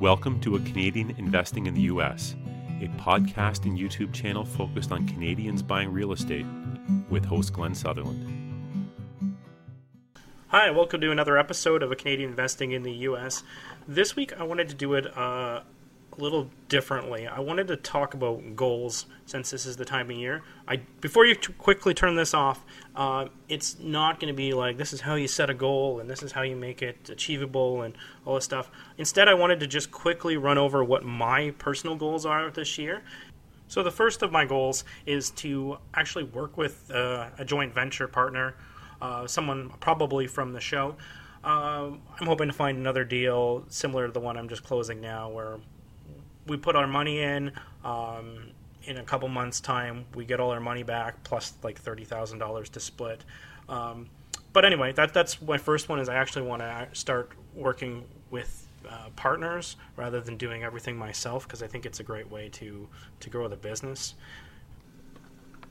Welcome to A Canadian Investing in the U.S., a podcast and YouTube channel focused on Canadians buying real estate with host Glen Sutherland. Hi, welcome to another episode of A Canadian Investing in the U.S. This week I wanted to do it uh, a little differently. I wanted to talk about goals since this is the time of year. I before you t- quickly turn this off, uh, it's not going to be like this is how you set a goal and this is how you make it achievable and all this stuff. Instead, I wanted to just quickly run over what my personal goals are this year. So the first of my goals is to actually work with uh, a joint venture partner, uh, someone probably from the show. Uh, I'm hoping to find another deal similar to the one I'm just closing now, where we put our money in. Um, in a couple months' time, we get all our money back plus like thirty thousand dollars to split. Um, but anyway, that that's my first one. Is I actually want to start working with uh, partners rather than doing everything myself because I think it's a great way to to grow the business.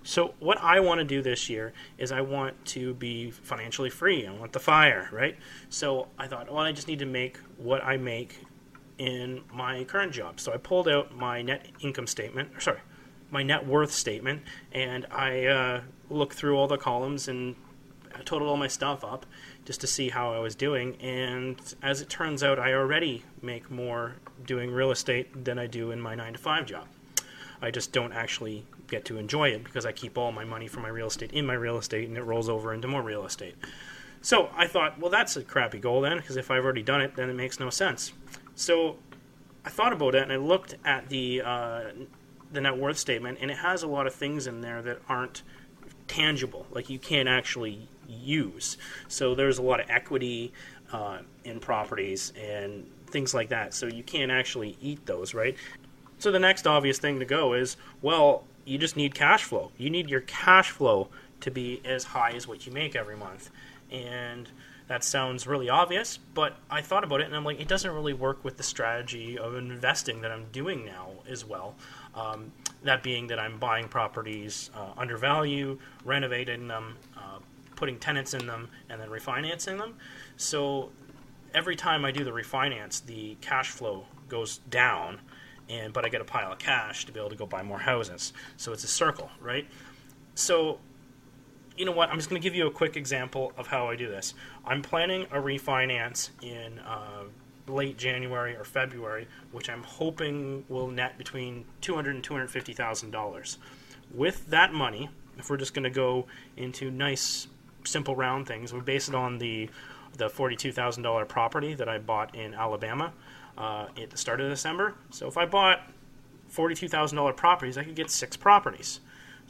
So what I want to do this year is I want to be financially free. I want the fire, right? So I thought, well, I just need to make what I make in my current job. So I pulled out my net income statement, or sorry, my net worth statement, and I uh, looked through all the columns and totaled all my stuff up just to see how I was doing. And as it turns out, I already make more doing real estate than I do in my nine to five job. I just don't actually get to enjoy it because I keep all my money from my real estate in my real estate and it rolls over into more real estate. So I thought, well, that's a crappy goal then, because if I've already done it, then it makes no sense. So I thought about it and I looked at the uh, the net worth statement, and it has a lot of things in there that aren't tangible, like you can't actually use. So there's a lot of equity uh, in properties and things like that. So you can't actually eat those, right? So the next obvious thing to go is, well, you just need cash flow. You need your cash flow to be as high as what you make every month. And that sounds really obvious, but I thought about it and I'm like, it doesn't really work with the strategy of investing that I'm doing now as well. Um, that being that I'm buying properties uh, under value, renovating them, uh, putting tenants in them, and then refinancing them. So every time I do the refinance, the cash flow goes down, and but I get a pile of cash to be able to go buy more houses. So it's a circle, right? So you know what? I'm just going to give you a quick example of how I do this. I'm planning a refinance in uh, late January or February, which I'm hoping will net between two hundred and two hundred fifty thousand dollars. With that money, if we're just going to go into nice, simple round things, we base it on the the forty-two thousand dollar property that I bought in Alabama uh, at the start of December. So if I bought forty-two thousand dollar properties, I could get six properties.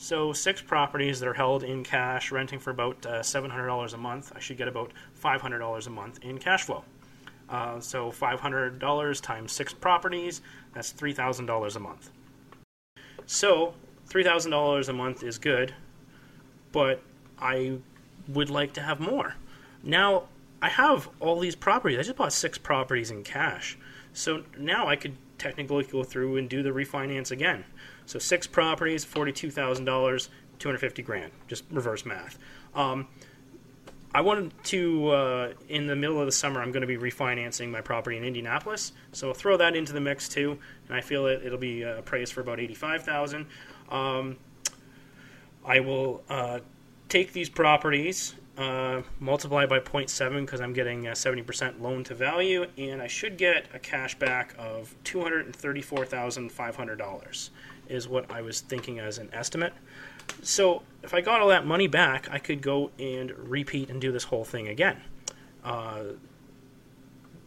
So six properties that are held in cash, renting for about uh, $700 a month. I should get about $500 a month in cash flow. Uh, so $500 times six properties, that's $3,000 a month. So $3,000 a month is good, but I would like to have more. Now, I have all these properties. I just bought six properties in cash. So now I could technically go through and do the refinance again. So six properties, forty-two thousand dollars, two hundred fifty grand. Just reverse math. Um, I wanted to uh, in the middle of the summer. I'm going to be refinancing my property in Indianapolis, so I'll throw that into the mix too. And I feel it, it'll be uh, appraised for about eighty-five thousand. Um, I will uh, take these properties uh, multiply by 0.7 because I'm getting a 70% loan to value, and I should get a cash back of $234,500 is what I was thinking as an estimate. So if I got all that money back, I could go and repeat and do this whole thing again. Uh,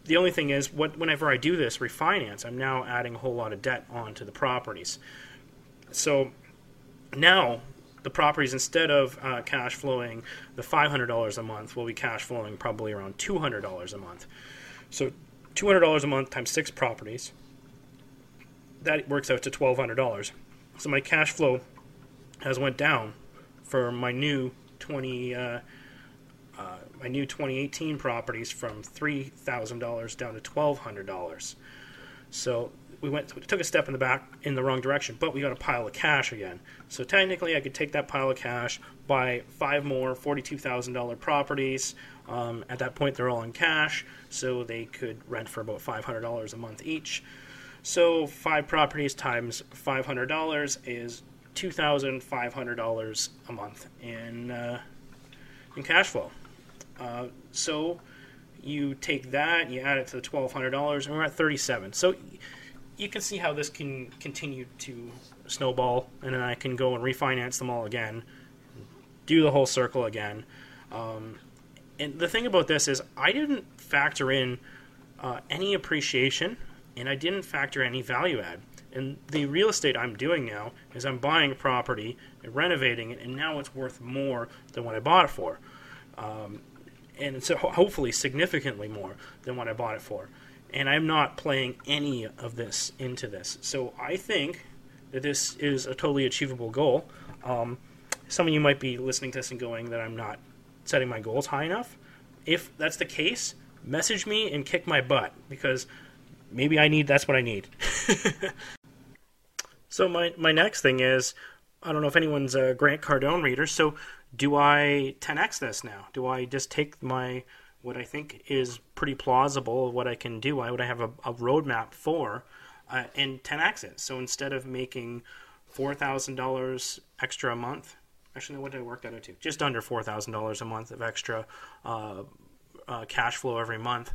the only thing is, what, whenever I do this refinance, I'm now adding a whole lot of debt onto the properties. So now the properties, instead of uh, cash flowing the $500 a month, will be cash flowing probably around $200 a month. So $200 a month times six properties that works out to twelve hundred dollars. So my cash flow has went down for my new twenty uh, uh, my new 2018 properties from three thousand dollars down to twelve hundred dollars. So we went we took a step in the back in the wrong direction, but we got a pile of cash again. So technically, I could take that pile of cash, buy five more forty-two thousand dollar properties. Um, at that point, they're all in cash, so they could rent for about five hundred dollars a month each. So five properties times five hundred dollars is two thousand five hundred dollars a month in uh, in cash flow. Uh, so you take that, you add it to the twelve hundred dollars, and we're at thirty-seven. So you can see how this can continue to snowball, and then I can go and refinance them all again, do the whole circle again. Um, and the thing about this is, I didn't factor in uh, any appreciation, and I didn't factor any value add. And the real estate I'm doing now is I'm buying a property, and renovating it, and now it's worth more than what I bought it for. Um, and so hopefully significantly more than what I bought it for and I'm not playing any of this into this. So I think that this is a totally achievable goal. Um, some of you might be listening to this and going that I'm not setting my goals high enough. If that's the case, message me and kick my butt because maybe I need that's what I need. so my my next thing is I don't know if anyone's a Grant Cardone reader. So do I 10x this now? Do I just take my what I think is pretty plausible what I can do. I would I have a, a roadmap for uh, and 10x it. So instead of making four thousand dollars extra a month, actually, what did I work that out to? Just under four thousand dollars a month of extra uh, uh, cash flow every month.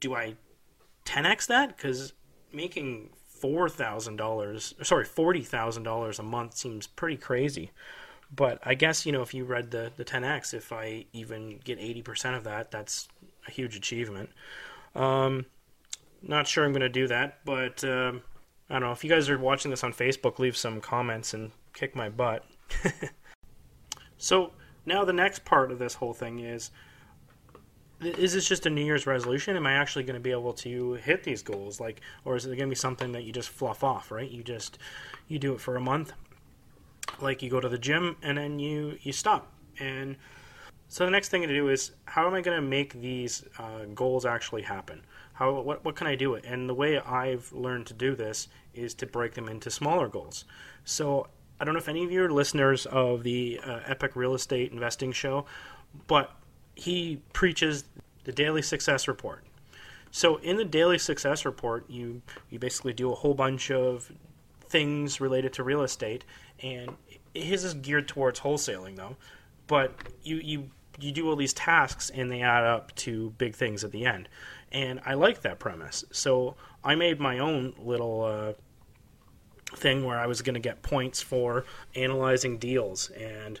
Do I 10x that? Because making four thousand dollars, sorry, forty thousand dollars a month seems pretty crazy. But I guess you know if you read the the 10x, if I even get 80% of that, that's a huge achievement. Um, not sure I'm going to do that, but um, I don't know. If you guys are watching this on Facebook, leave some comments and kick my butt. so now the next part of this whole thing is is this just a New Year's resolution? Am I actually going to be able to hit these goals? Like, or is it going to be something that you just fluff off? Right? You just you do it for a month, like you go to the gym and then you you stop. And so the next thing to do is how am i going to make these uh, goals actually happen? How what, what can i do? It and the way i've learned to do this is to break them into smaller goals. So i don't know if any of you are listeners of the uh, epic real estate investing show but he preaches the daily success report. So in the daily success report you you basically do a whole bunch of things related to real estate and his is geared towards wholesaling though, but you you you do all these tasks and they add up to big things at the end, and I like that premise. So I made my own little uh, thing where I was going to get points for analyzing deals and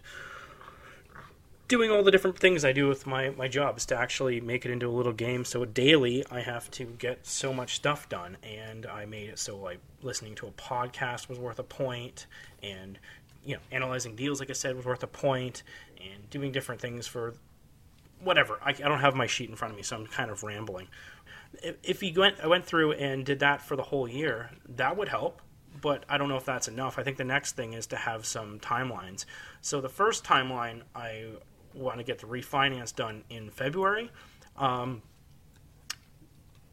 doing all the different things I do with my, my jobs to actually make it into a little game. So daily, I have to get so much stuff done, and I made it so like listening to a podcast was worth a point, and you know analyzing deals, like I said, was worth a point, and doing different things for whatever. I, I don't have my sheet in front of me, so I'm kind of rambling. If, if you went, I went through and did that for the whole year, that would help but I don't know if that's enough. I think the next thing is to have some timelines. So the first timeline I want to get the refinance done in February. Um,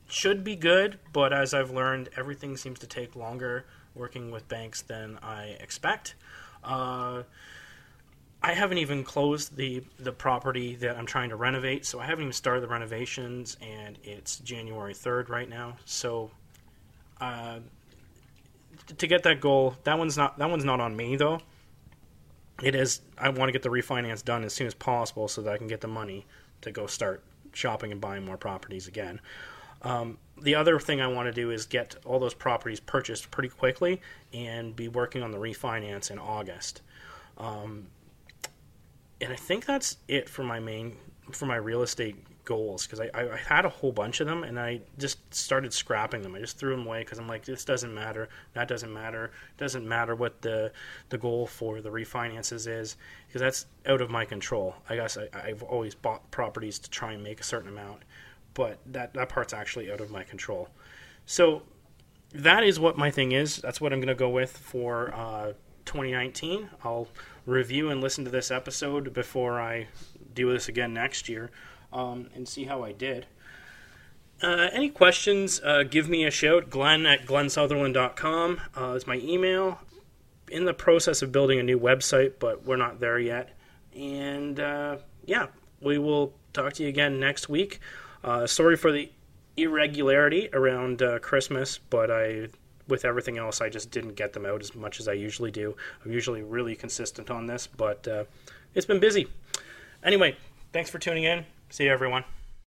should be good, but as I've learned, everything seems to take longer working with banks than I expect. Uh, I haven't even closed the the property that I'm trying to renovate, so I haven't even started the renovations, and it's January 3rd right now. So, uh, to get that goal, that one's not that one's not on me though it is I want to get the refinance done as soon as possible so that I can get the money to go start shopping and buying more properties again. Um, the other thing I want to do is get all those properties purchased pretty quickly and be working on the refinance in August. Um, and I think that's it for my main for my real estate goals because I, I, had a whole bunch of them and I just started scrapping them. I just threw them away because I'm like, this doesn't matter. That doesn't matter. It doesn't matter what the the goal for the refinances is because that's out of my control. I guess I, I've always bought properties to try and make a certain amount, but that that part's actually out of my control. So that is what my thing is. That's what I'm going to go with for uh, 2019. I'll review and listen to this episode before I do this again next year um, and see how I did. Uh, any questions, uh, give me a shout. Glen at glensutherland.com uh, is my email. In the process of building a new website, but we're not there yet. And uh, yeah, we will talk to you again next week. Uh, sorry for the irregularity around uh, Christmas, but I, with everything else, I just didn't get them out as much as I usually do. I'm usually really consistent on this, but uh, it's been busy. Anyway, thanks for tuning in. See you, everyone.